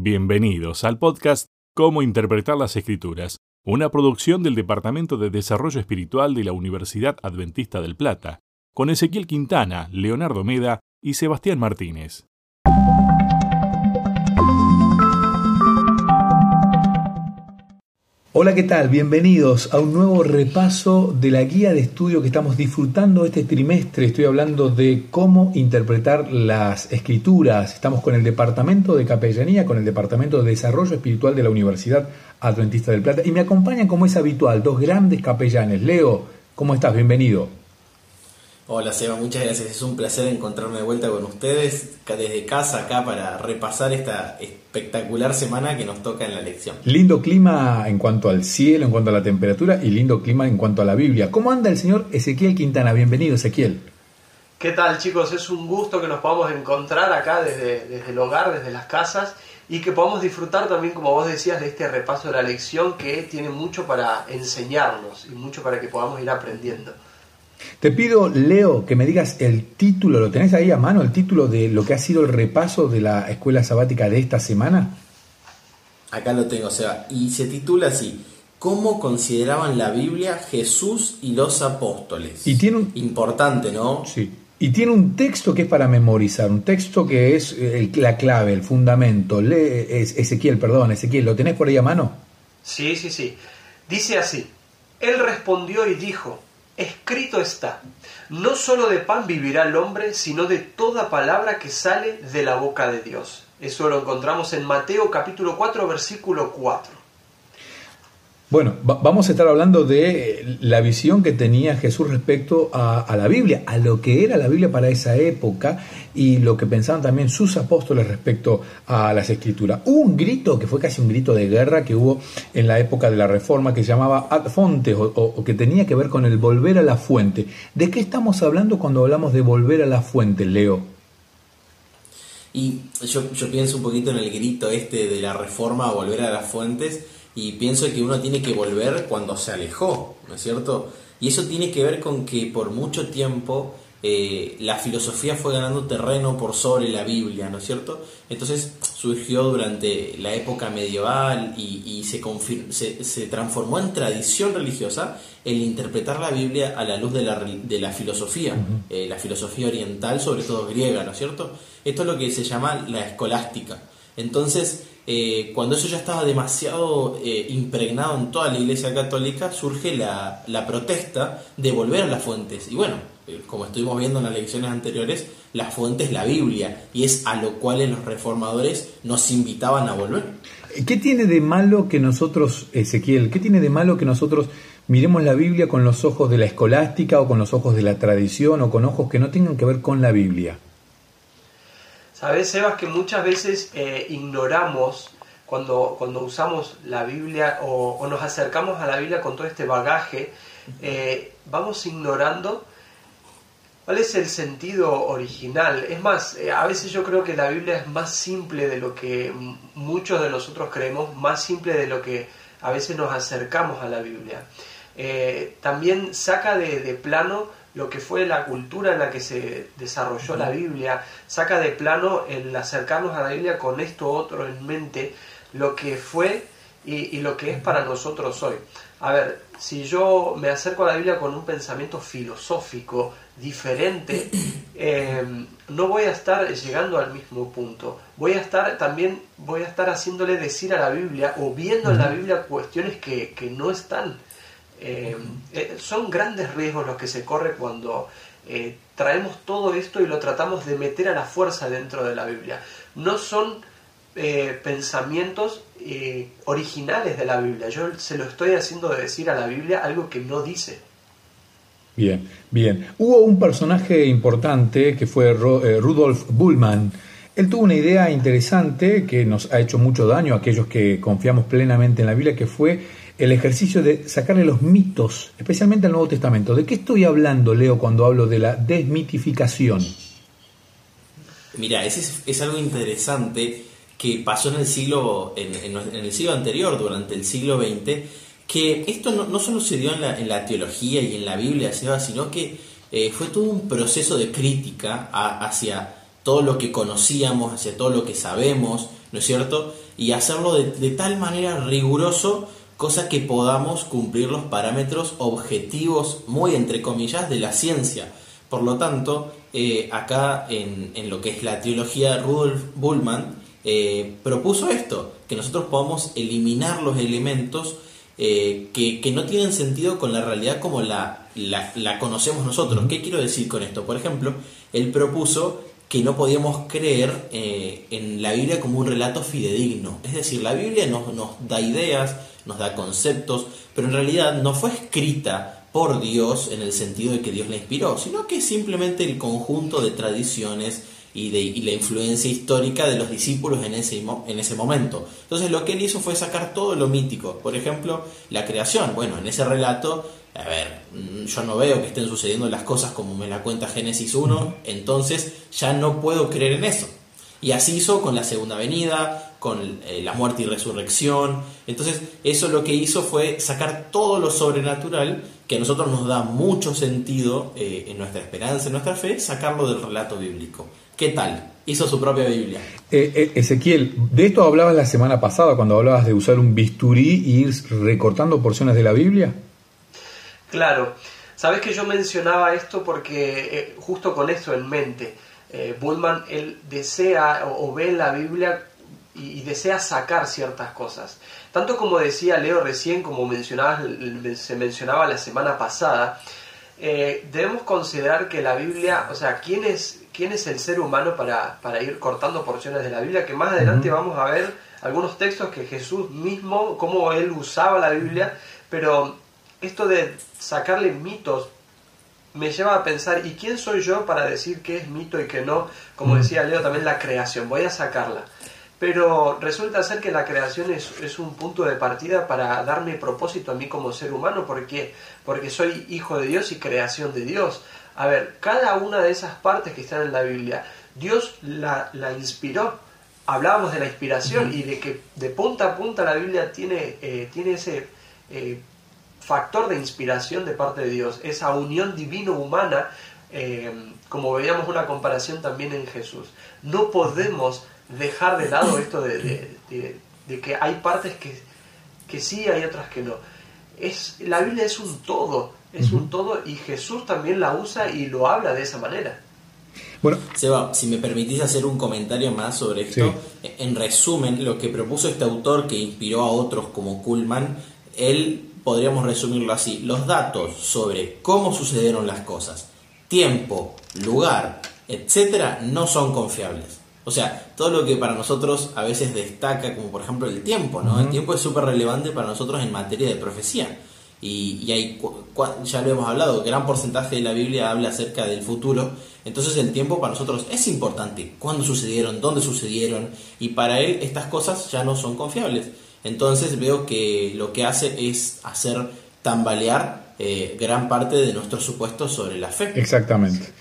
Bienvenidos al podcast Cómo Interpretar las Escrituras, una producción del Departamento de Desarrollo Espiritual de la Universidad Adventista del Plata, con Ezequiel Quintana, Leonardo Meda y Sebastián Martínez. Hola, ¿qué tal? Bienvenidos a un nuevo repaso de la guía de estudio que estamos disfrutando este trimestre. Estoy hablando de cómo interpretar las escrituras. Estamos con el Departamento de Capellanía, con el Departamento de Desarrollo Espiritual de la Universidad Adventista del Plata. Y me acompañan, como es habitual, dos grandes capellanes. Leo, ¿cómo estás? Bienvenido. Hola Seba, muchas gracias. Es un placer encontrarme de vuelta con ustedes desde casa acá para repasar esta espectacular semana que nos toca en la lección. Lindo clima en cuanto al cielo, en cuanto a la temperatura y lindo clima en cuanto a la Biblia. ¿Cómo anda el señor Ezequiel Quintana? Bienvenido Ezequiel. ¿Qué tal chicos? Es un gusto que nos podamos encontrar acá desde, desde el hogar, desde las casas y que podamos disfrutar también, como vos decías, de este repaso de la lección que tiene mucho para enseñarnos y mucho para que podamos ir aprendiendo. Te pido, Leo, que me digas el título, ¿lo tenés ahí a mano, el título de lo que ha sido el repaso de la escuela sabática de esta semana? Acá lo tengo, o sea, y se titula así, ¿Cómo consideraban la Biblia Jesús y los apóstoles? Y tiene un... Importante, ¿no? Sí. Y tiene un texto que es para memorizar, un texto que es la clave, el fundamento. Lee, Ezequiel, perdón, Ezequiel, ¿lo tenés por ahí a mano? Sí, sí, sí. Dice así, Él respondió y dijo, escrito está, no solo de pan vivirá el hombre, sino de toda palabra que sale de la boca de Dios. Eso lo encontramos en Mateo capítulo 4, versículo 4. Bueno, vamos a estar hablando de la visión que tenía Jesús respecto a, la Biblia, a lo que era la Biblia para esa época y lo que pensaban también sus apóstoles respecto a las escrituras. Hubo un grito que fue casi un grito de guerra que hubo en la época de la Reforma que se llamaba ad fontes o, o que tenía que ver con el volver a la fuente. ¿De qué estamos hablando cuando hablamos de volver a la fuente, Leo? Y yo, yo pienso un poquito en el grito este de la Reforma, volver a las fuentes y pienso que uno tiene que volver cuando se alejó, ¿no es cierto? Y eso tiene que ver con que por mucho tiempo eh, la filosofía fue ganando terreno por sobre la Biblia, ¿no es cierto? Entonces surgió durante la época medieval y, se, se, se, transformó en tradición religiosa el interpretar la Biblia a la luz de la, de la filosofía, eh, la filosofía oriental, sobre todo griega, ¿no es cierto? Esto es lo que se llama la escolástica. Entonces, eh, cuando eso ya estaba demasiado eh, impregnado en toda la Iglesia Católica, surge la, protesta de volver a las fuentes. Y bueno, eh, como estuvimos viendo en las lecciones anteriores, la fuente es la Biblia, y es a lo cual los reformadores nos invitaban a volver. ¿Qué tiene de malo que nosotros, Ezequiel, qué tiene de malo que nosotros miremos la Biblia con los ojos de la escolástica o con los ojos de la tradición o con ojos que no tengan que ver con la Biblia? Sabes, Sebas, que muchas veces eh, ignoramos cuando, cuando usamos la Biblia o, nos acercamos a la Biblia con todo este bagaje, eh, vamos ignorando cuál es el sentido original. Es más, eh, a veces yo creo que la Biblia es más simple de lo que muchos de nosotros creemos, más simple de lo que a veces nos acercamos a la Biblia. también saca de, de plano lo que fue la cultura en la que se desarrolló la Biblia, saca de plano el acercarnos a la Biblia con esto otro en mente, lo que fue y, lo que es para nosotros hoy. A ver, si yo me acerco a la Biblia con un pensamiento filosófico diferente, eh, no voy a estar llegando al mismo punto. Voy a estar también, voy a estar haciéndole decir a la Biblia o viendo en la Biblia cuestiones que, que no están eh, eh, son grandes riesgos los que se corre cuando eh, traemos todo esto y lo tratamos de meter a la fuerza dentro de la Biblia. No son pensamientos originales de la Biblia. Yo se lo estoy haciendo decir a la Biblia algo que no dice. Bien, bien. Hubo un personaje importante que fue Rudolf Bullman. Él tuvo una idea interesante que nos ha hecho mucho daño a aquellos que confiamos plenamente en la Biblia, que fue el ejercicio de sacarle los mitos, especialmente al Nuevo Testamento. ¿De qué estoy hablando, Leo, cuando hablo de la desmitificación? Mira, ese es, algo interesante que pasó en el siglo, en, el siglo anterior, durante el siglo XX, que esto no, solo se dio en la, teología y en la Biblia, sino que eh, fue todo un proceso de crítica hacia todo lo que conocíamos, hacia todo lo que sabemos, ¿no es cierto? Y hacerlo de, de tal manera riguroso, cosa que podamos cumplir los parámetros objetivos, muy entre comillas, de la ciencia. Por lo tanto, eh, acá en, lo que es la teología, Rudolf Bullmann eh, propuso esto, que nosotros podamos eliminar los elementos eh, que, que, no tienen sentido con la realidad como la, la, la conocemos nosotros. ¿Qué quiero decir con esto? Por ejemplo, él propuso que no podíamos creer eh, en la Biblia como un relato fidedigno. Es decir, la Biblia nos, nos da ideas, nos da conceptos, pero en realidad no fue escrita por Dios en el sentido de que Dios la inspiró, sino que es simplemente el conjunto de tradiciones y, de, y la influencia histórica de los discípulos en ese, en ese momento. Entonces lo que él hizo fue sacar todo lo mítico, por ejemplo, la creación. Bueno, en ese relato, a ver, yo no veo que estén sucediendo las cosas como me la cuenta Génesis 1, entonces ya no puedo creer en eso. Y así hizo con la segunda venida, con eh, la muerte y resurrección. Entonces, eso lo que hizo fue sacar todo lo sobrenatural que a nosotros nos da mucho sentido eh, en nuestra esperanza, en nuestra fe, sacarlo del relato bíblico. ¿Qué tal? Hizo su propia Biblia. Eh, eh, Ezequiel, de esto hablabas la semana pasada cuando hablabas de usar un bisturí y ir recortando porciones de la Biblia. Claro. Sabes que yo mencionaba esto porque justo con esto en mente, Bullman él desea o, o ve en la Biblia y, desea sacar ciertas cosas. Tanto como decía Leo recién, como mencionabas, se mencionaba la semana pasada, eh, debemos considerar que la Biblia, o sea, ¿quién es, quién es el ser humano para, para ir cortando porciones de la Biblia? Que más adelante vamos a ver algunos textos que Jesús mismo, cómo él usaba la Biblia, pero esto de sacarle mitos me lleva a pensar, ¿y quién soy yo para decir qué es mito y qué no? Como decía Leo, también la creación, voy a sacarla. Pero resulta ser que la creación es, es, un punto de partida para darme propósito a mí como ser humano, porque porque soy hijo de Dios y creación de Dios. A ver, cada una de esas partes que están en la Biblia, Dios la, la inspiró. Hablábamos de la inspiración y de que de punta a punta la Biblia tiene, eh, tiene ese eh, factor de inspiración de parte de Dios, esa unión divino-humana, eh, como veíamos una comparación también en Jesús. No podemos dejar de lado esto de, de, que hay partes que, que, sí, hay otras que no. Es, la Biblia es un todo, es un todo y Jesús también la usa y lo habla de esa manera. Bueno. Seba, si me permitís hacer un comentario más sobre esto, sí. en resumen, lo que propuso este autor que inspiró a otros como Kuhlman, él podríamos resumirlo así, los datos sobre cómo sucedieron las cosas, tiempo, lugar, etcétera, no son confiables. O sea, todo lo que para nosotros a veces destaca, como por ejemplo el tiempo, ¿no? Uh -huh. El tiempo es súper relevante para nosotros en materia de profecía. Y, y hay, ya lo hemos hablado, gran porcentaje de la Biblia habla acerca del futuro. Entonces el tiempo para nosotros es importante. ¿Cuándo sucedieron? ¿Dónde sucedieron? Y para él estas cosas ya no son confiables. Entonces veo que lo que hace es hacer tambalear eh, gran parte de nuestros supuestos sobre la fe. Exactamente.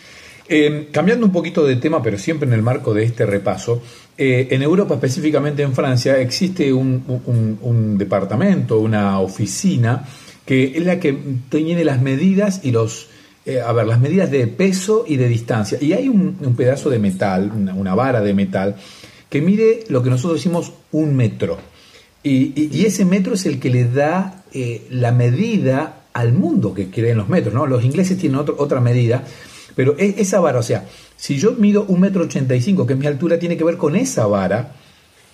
Eh, cambiando un poquito de tema, pero siempre en el marco de este repaso, eh, en Europa, específicamente en Francia, existe un, departamento, una oficina, que es la que tiene las medidas y los, eh, a ver, las medidas de peso y de distancia. Y hay un, pedazo de metal, una, vara de metal, que mide lo que nosotros decimos un metro. Y, ese metro es el que le da eh, la medida al mundo que creen los metros, ¿no? Los ingleses tienen otro, otra medida, pero esa vara, o sea, si yo mido un metro ochenta y cinco, que es mi altura, tiene que ver con esa vara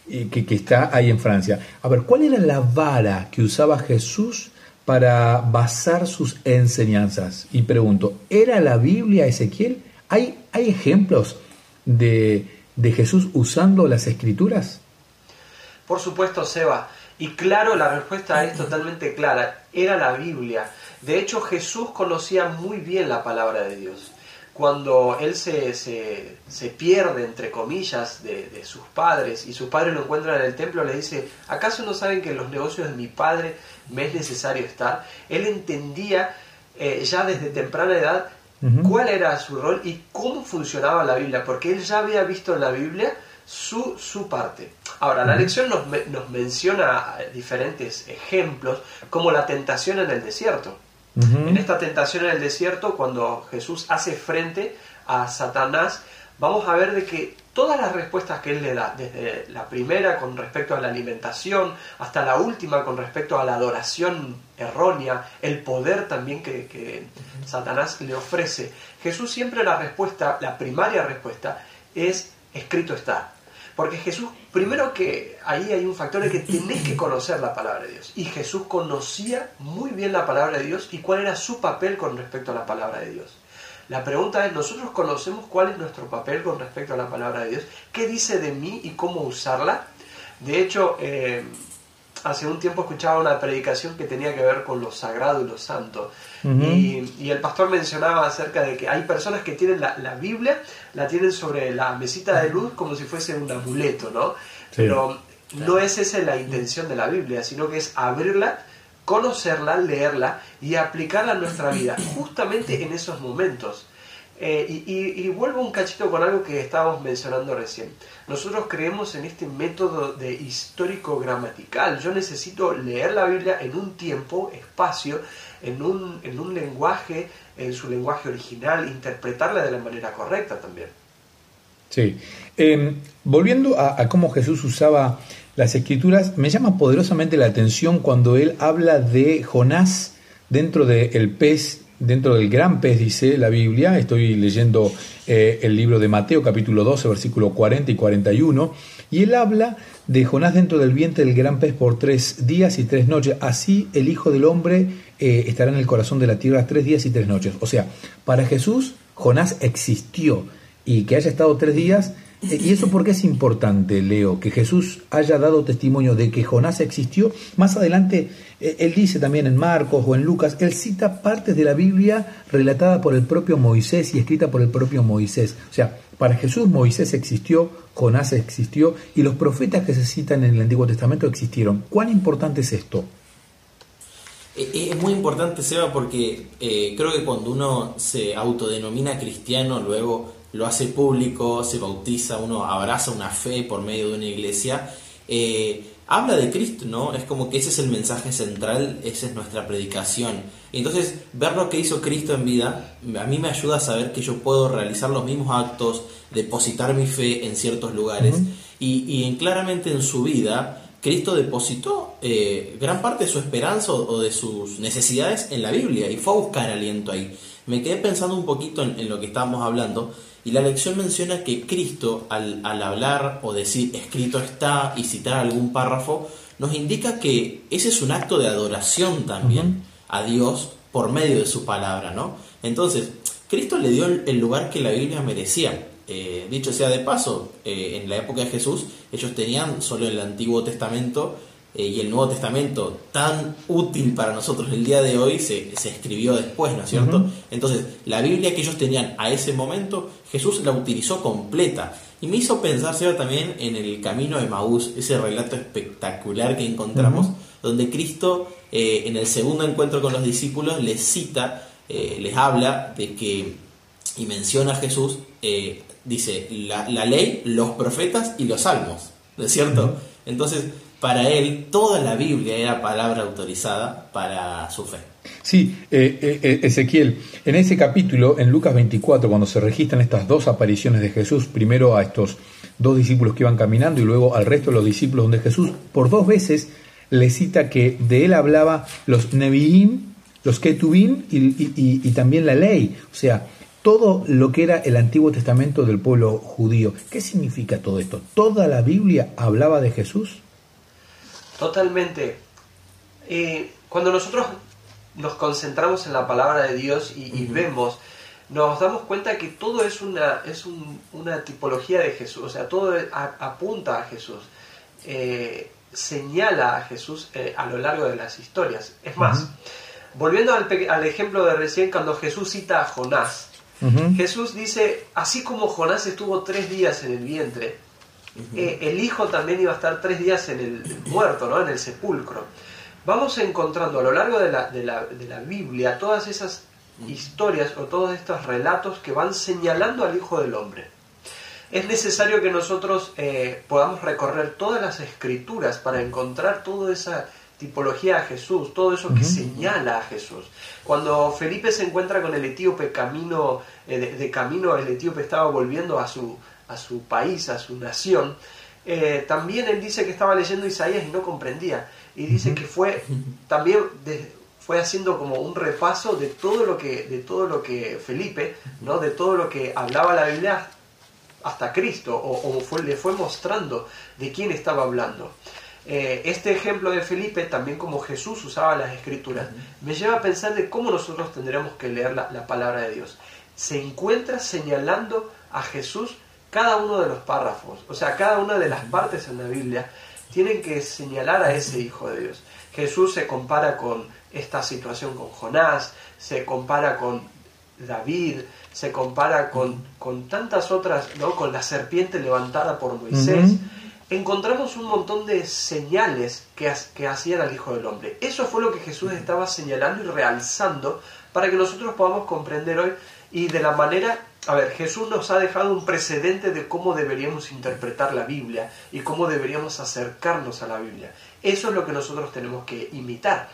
eh, que, que, está ahí en Francia. A ver, ¿cuál era la vara que usaba Jesús para basar sus enseñanzas? Y pregunto, ¿era la Biblia Ezequiel? ¿Hay, hay ejemplos de, de Jesús usando las escrituras? Por supuesto, Seba. Y claro, la respuesta es totalmente clara. Era la Biblia. De hecho, Jesús conocía muy bien la palabra de Dios cuando él se, se, se pierde, entre comillas, de, de, sus padres y sus padres lo encuentran en el templo, le dice, ¿acaso no saben que en los negocios de mi padre me es necesario estar? Él entendía eh, ya desde temprana edad uh -huh. cuál era su rol y cómo funcionaba la Biblia, porque él ya había visto en la Biblia su, su parte. Ahora, la lección nos, nos menciona diferentes ejemplos, como la tentación en el desierto. Uh -huh. En esta tentación en el desierto, cuando Jesús hace frente a Satanás, vamos a ver de que todas las respuestas que él le da, desde la primera con respecto a la alimentación hasta la última con respecto a la adoración errónea, el poder también que, que Satanás le ofrece, Jesús siempre la respuesta, la primaria respuesta es escrito está. Porque Jesús, primero que ahí hay un factor de que tenés que conocer la palabra de Dios. Y Jesús conocía muy bien la palabra de Dios y cuál era su papel con respecto a la palabra de Dios. La pregunta es, ¿nosotros conocemos cuál es nuestro papel con respecto a la palabra de Dios? ¿Qué dice de mí y cómo usarla? De hecho, eh, hace un tiempo escuchaba una predicación que tenía que ver con lo sagrado y lo santo. y, el pastor mencionaba acerca de que hay personas que tienen la, Biblia, la tienen sobre la mesita de luz como si fuese un amuleto, ¿no? Pero no es esa la intención de la Biblia, sino que es abrirla, conocerla, leerla y aplicarla a nuestra vida, justamente en esos momentos. Eh, y, vuelvo un cachito con algo que estábamos mencionando recién. Nosotros creemos en este método de histórico gramatical. Yo necesito leer la Biblia en un tiempo, espacio, en un, en un lenguaje, en su lenguaje original, interpretarla de la manera correcta también. Sí. Em, volviendo a, cómo Jesús usaba las escrituras, me llama poderosamente la atención cuando él habla de Jonás dentro del pez dentro del gran pez, dice la Biblia, estoy leyendo eh, el libro de Mateo capítulo 12, versículo 40 y 41, y él habla de Jonás dentro del vientre del gran pez por tres días y tres noches. Así el Hijo del Hombre eh, estará en el corazón de la tierra tres días y tres noches. O sea, para Jesús Jonás existió y que haya estado tres días ¿Y eso por qué es importante, Leo? Que Jesús haya dado testimonio de que Jonás existió. Más adelante, eh, él dice también en Marcos o en Lucas, él cita partes de la Biblia relatada por el propio Moisés y escrita por el propio Moisés. O sea, para Jesús Moisés existió, Jonás existió y los profetas que se citan en el Antiguo Testamento existieron. ¿Cuán importante es esto? Eh, es muy importante, Seba, porque creo que cuando uno se autodenomina cristiano, luego lo hace público, se bautiza, uno abraza una fe por medio de una iglesia, eh, habla de Cristo, ¿no? Es como que ese es el mensaje central, esa es nuestra predicación. Entonces, ver lo que hizo Cristo en vida, a mí me ayuda a saber que yo puedo realizar los mismos actos, depositar mi fe en ciertos lugares. y, y claramente en su vida, Cristo depositó eh, gran parte de su esperanza o de sus necesidades en la Biblia y fue a buscar aliento ahí. Me quedé pensando un poquito en, en lo que estábamos hablando y la lección menciona que Cristo, al, hablar o decir escrito está y citar algún párrafo, nos indica que ese es un acto de adoración también a Dios por medio de su palabra, ¿no? Entonces, Cristo le dio el, lugar que la Biblia merecía. Eh, dicho sea de paso, eh, en la época de Jesús, ellos tenían solo el Antiguo Testamento eh, y el Nuevo Testamento tan útil para nosotros el día de hoy se, escribió después, ¿no es cierto? Entonces, la Biblia que ellos tenían a ese momento, Jesús la utilizó completa. Y me hizo pensar, también en el camino de Maús, ese relato espectacular que encontramos, donde Cristo, eh, en el segundo encuentro con los discípulos, les cita, eh, les habla de que, y menciona a Jesús, dice, la, la, ley, los profetas y los salmos, ¿no es cierto? Entonces, para él toda la Biblia era palabra autorizada para su fe. Sí, eh, eh, eh, Ezequiel, en ese capítulo, en Lucas 24, cuando se registran estas dos apariciones de Jesús, primero a estos dos discípulos que iban caminando y luego al resto de los discípulos donde Jesús por dos veces le cita que de él hablaba los Nevi'im, los Ketubim y, y también la ley, o sea, todo lo que era el Antiguo Testamento del pueblo judío. ¿Qué significa todo esto? ¿Toda la Biblia hablaba de Jesús? Totalmente. cuando nosotros nos concentramos en la palabra de Dios y, vemos, nos damos cuenta que todo es una, es una tipología de Jesús, o sea, todo apunta a Jesús, eh, señala a Jesús eh, a lo largo de las historias. Es más, volviendo al, al, ejemplo de recién, cuando Jesús cita a Jonás, Jesús dice, así como Jonás estuvo tres días en el vientre, eh, el hijo también iba a estar tres días en el muerto, ¿no? en el sepulcro. Vamos encontrando a lo largo de la, de la, de la Biblia todas esas historias o todos estos relatos que van señalando al Hijo del Hombre. Es necesario que nosotros eh, podamos recorrer todas las escrituras para encontrar toda esa tipología a Jesús, todo eso que señala a Jesús. Cuando Felipe se encuentra con el etíope camino, eh, de, camino el etíope estaba volviendo a su, a su país, a su nación, eh, también él dice que estaba leyendo Isaías y no comprendía. Y dice que fue también fue haciendo como un repaso de todo lo que, de todo lo que Felipe, ¿no? de todo lo que hablaba la Biblia hasta Cristo, o, fue, le fue mostrando de quién estaba hablando. Eh, este ejemplo de Felipe, también como Jesús usaba las escrituras, me lleva a pensar de cómo nosotros tendremos que leer la, palabra de Dios. Se encuentra señalando a Jesús cada uno de los párrafos, o sea, cada una de las partes en la Biblia tienen que señalar a ese Hijo de Dios. Jesús se compara con esta situación con Jonás, se compara con David, se compara con, con tantas otras, ¿no? con la serpiente levantada por Moisés encontramos un montón de señales que, que hacían al Hijo del Hombre. Eso fue lo que Jesús estaba señalando y realzando para que nosotros podamos comprender hoy y de la manera, a ver, Jesús nos ha dejado un precedente de cómo deberíamos interpretar la Biblia y cómo deberíamos acercarnos a la Biblia. Eso es lo que nosotros tenemos que imitar.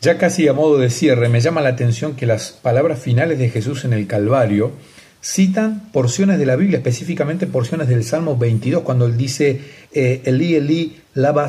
Ya casi a modo de cierre, me llama la atención que las palabras finales de Jesús en el Calvario, citan porciones de la Biblia, específicamente porciones del Salmo 22, cuando él dice eh, Eli Eli lava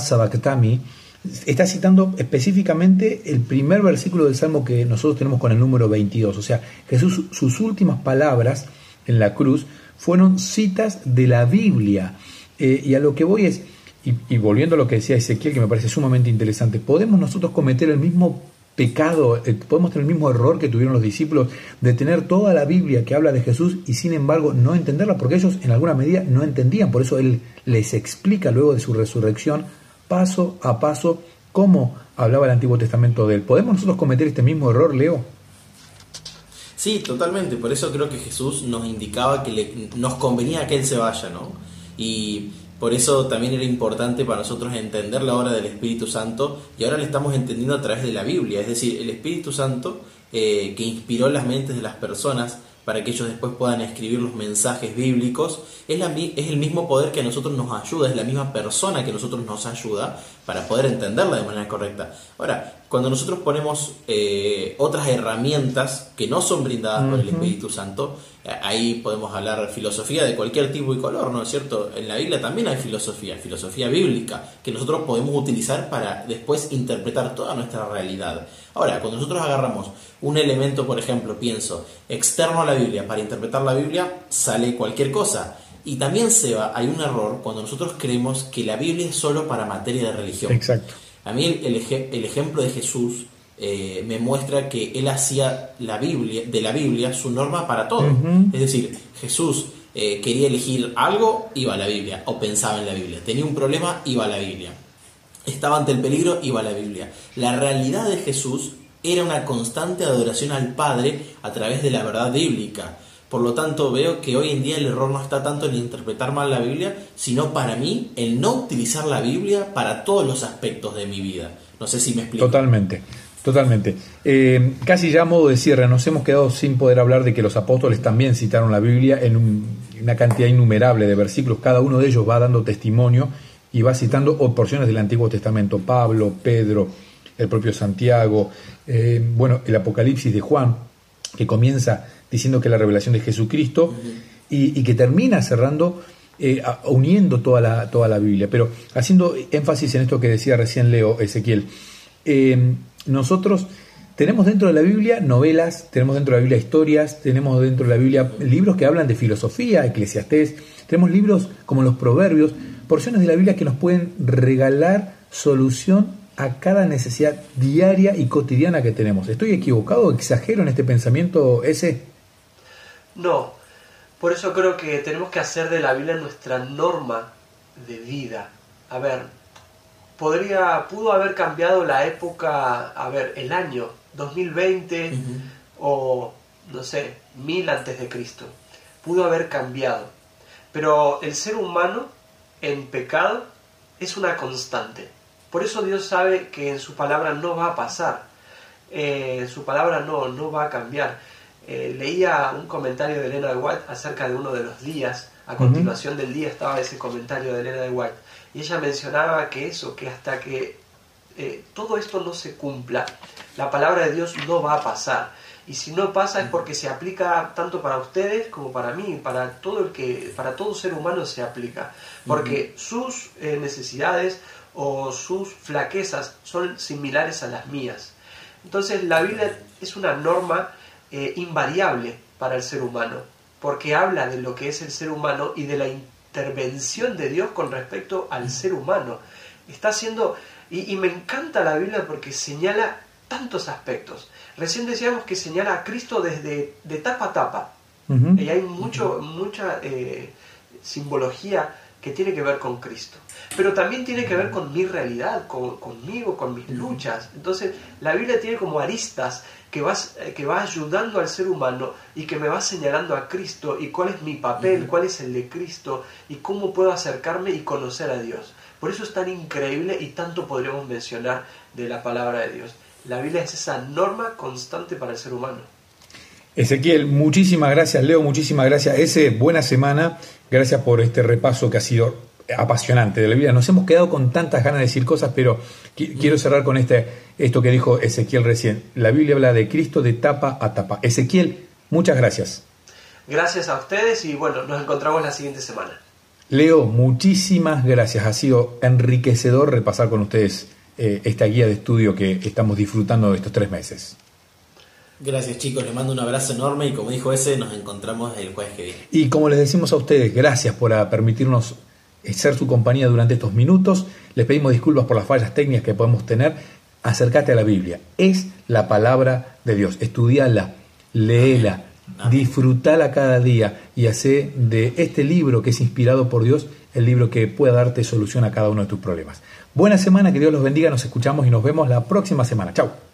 está citando específicamente el primer versículo del Salmo que nosotros tenemos con el número 22. O sea, Jesús, sus últimas palabras en la cruz fueron citas de la Biblia. Eh, y a lo que voy es, y, volviendo a lo que decía Ezequiel, que me parece sumamente interesante, podemos nosotros cometer el mismo pecado, eh, podemos tener el mismo error que tuvieron los discípulos de tener toda la Biblia que habla de Jesús y sin embargo no entenderla, porque ellos en alguna medida no entendían, por eso Él les explica luego de su resurrección paso a paso cómo hablaba el Antiguo Testamento de Él. ¿Podemos nosotros cometer este mismo error, Leo? Sí, totalmente, por eso creo que Jesús nos indicaba que nos convenía que Él se vaya, ¿no? Y por eso también era importante para nosotros entender la obra del Espíritu Santo y ahora le estamos entendiendo a través de la Biblia. Es decir, el Espíritu Santo eh, que inspiró las mentes de las personas para que ellos después puedan escribir los mensajes bíblicos, es, la, es el mismo poder que a nosotros nos ayuda, es la misma persona que a nosotros nos ayuda para poder entenderla de manera correcta. Ahora, cuando nosotros ponemos eh, otras herramientas que no son brindadas por el Espíritu Santo, eh, ahí podemos hablar filosofía de cualquier tipo y color, ¿no es cierto? En la Biblia también hay filosofía, filosofía bíblica, que nosotros podemos utilizar para después interpretar toda nuestra realidad. Ahora, cuando nosotros agarramos un elemento, por ejemplo, pienso, externo a la Biblia, para interpretar la Biblia, sale cualquier cosa. Y también, Seba, hay un error cuando nosotros creemos que la Biblia es solo para materia de religión. Exacto. A mí el, el ejemplo de Jesús eh, me muestra que él hacía la Biblia, de la Biblia su norma para todo. Es decir, Jesús eh, quería elegir algo, iba a la Biblia, o pensaba en la Biblia. Tenía un problema, iba a la Biblia. Estaba ante el peligro, iba a la Biblia. La realidad de Jesús era una constante adoración al Padre a través de la verdad bíblica. Por lo tanto, veo que hoy en día el error no está tanto en interpretar mal la Biblia, sino para mí el no utilizar la Biblia para todos los aspectos de mi vida. No sé si me explico. Totalmente. Totalmente. Eh, casi ya a modo de cierre, nos hemos quedado sin poder hablar de que los apóstoles también citaron la Biblia en una cantidad innumerable de versículos. Cada uno de ellos va dando testimonio y va citando porciones del Antiguo Testamento. Pablo, Pedro, el propio Santiago, eh, bueno, el Apocalipsis de Juan, que comienza diciendo que la revelación de Jesucristo y, que termina cerrando, eh, uniendo toda la, toda la Biblia. Pero haciendo énfasis en esto que decía recién Leo Ezequiel nosotros tenemos dentro de la Biblia novelas, tenemos dentro de la Biblia historias, tenemos dentro de la Biblia libros que hablan de filosofía, eclesiastés, tenemos libros como los proverbios, porciones de la Biblia que nos pueden regalar solución a cada necesidad diaria y cotidiana que tenemos. ¿Estoy equivocado? ¿Exagero en este pensamiento ese? No, por eso creo que tenemos que hacer de la Biblia nuestra norma de vida. A ver, podría, pudo haber cambiado la época, a ver, el año 2020 o, no sé, mil antes de Cristo. Pudo haber cambiado. Pero el ser humano en pecado es una constante. Por eso Dios sabe que en su palabra no va a pasar. Eh, su palabra no, no va a cambiar. Eh, leía un comentario de Elena de White acerca de uno de los días. A continuación del día estaba ese comentario de Elena de White. Y ella mencionaba que eso, que hasta que eh, todo esto no se cumpla, la palabra de Dios no va a pasar. Y si no pasa es porque se aplica tanto para ustedes como para mí, para todo el que, para todo ser humano se aplica. Porque sus eh, necesidades o sus flaquezas son similares a las mías. Entonces la Biblia es una norma eh, invariable para el ser humano, porque habla de lo que es el ser humano y de la intervención de Dios con respecto al ser humano. Está haciendo, y, me encanta la Biblia porque señala tantos aspectos. Recién decíamos que señala a Cristo desde de tapa a tapa. Y hay mucho, mucha eh, simbología que tiene que ver con Cristo. Pero también tiene que ver con mi realidad, con, conmigo, con mis luchas. Entonces, la Biblia tiene como aristas que, vas, eh, que va ayudando al ser humano y que me va señalando a Cristo y cuál es mi papel, cuál es el de Cristo y cómo puedo acercarme y conocer a Dios. Por eso es tan increíble y tanto podríamos mencionar de la palabra de Dios. La Biblia es esa norma constante para el ser humano. Ezequiel, muchísimas gracias, Leo, muchísimas gracias. Ese, buena semana, gracias por este repaso que ha sido apasionante de la Biblia. Nos hemos quedado con tantas ganas de decir cosas, pero quiero cerrar con este, esto que dijo Ezequiel recién. La Biblia habla de Cristo de tapa a tapa. Ezequiel, muchas gracias. Gracias a ustedes y bueno, nos encontramos la siguiente semana. Leo, muchísimas gracias. Ha sido enriquecedor repasar con ustedes eh, esta guía de estudio que estamos disfrutando de estos tres meses. Gracias chicos, les mando un abrazo enorme y como dijo ese, nos encontramos el jueves que viene. Y como les decimos a ustedes, gracias por permitirnos ser su compañía durante estos minutos. Les pedimos disculpas por las fallas técnicas que podemos tener. Acércate a la Biblia. Es la palabra de Dios. Estudiala, léela, disfrutala cada día y hace de este libro que es inspirado por Dios el libro que pueda darte solución a cada uno de tus problemas. Buena semana, que Dios los bendiga, nos escuchamos y nos vemos la próxima semana. Chao.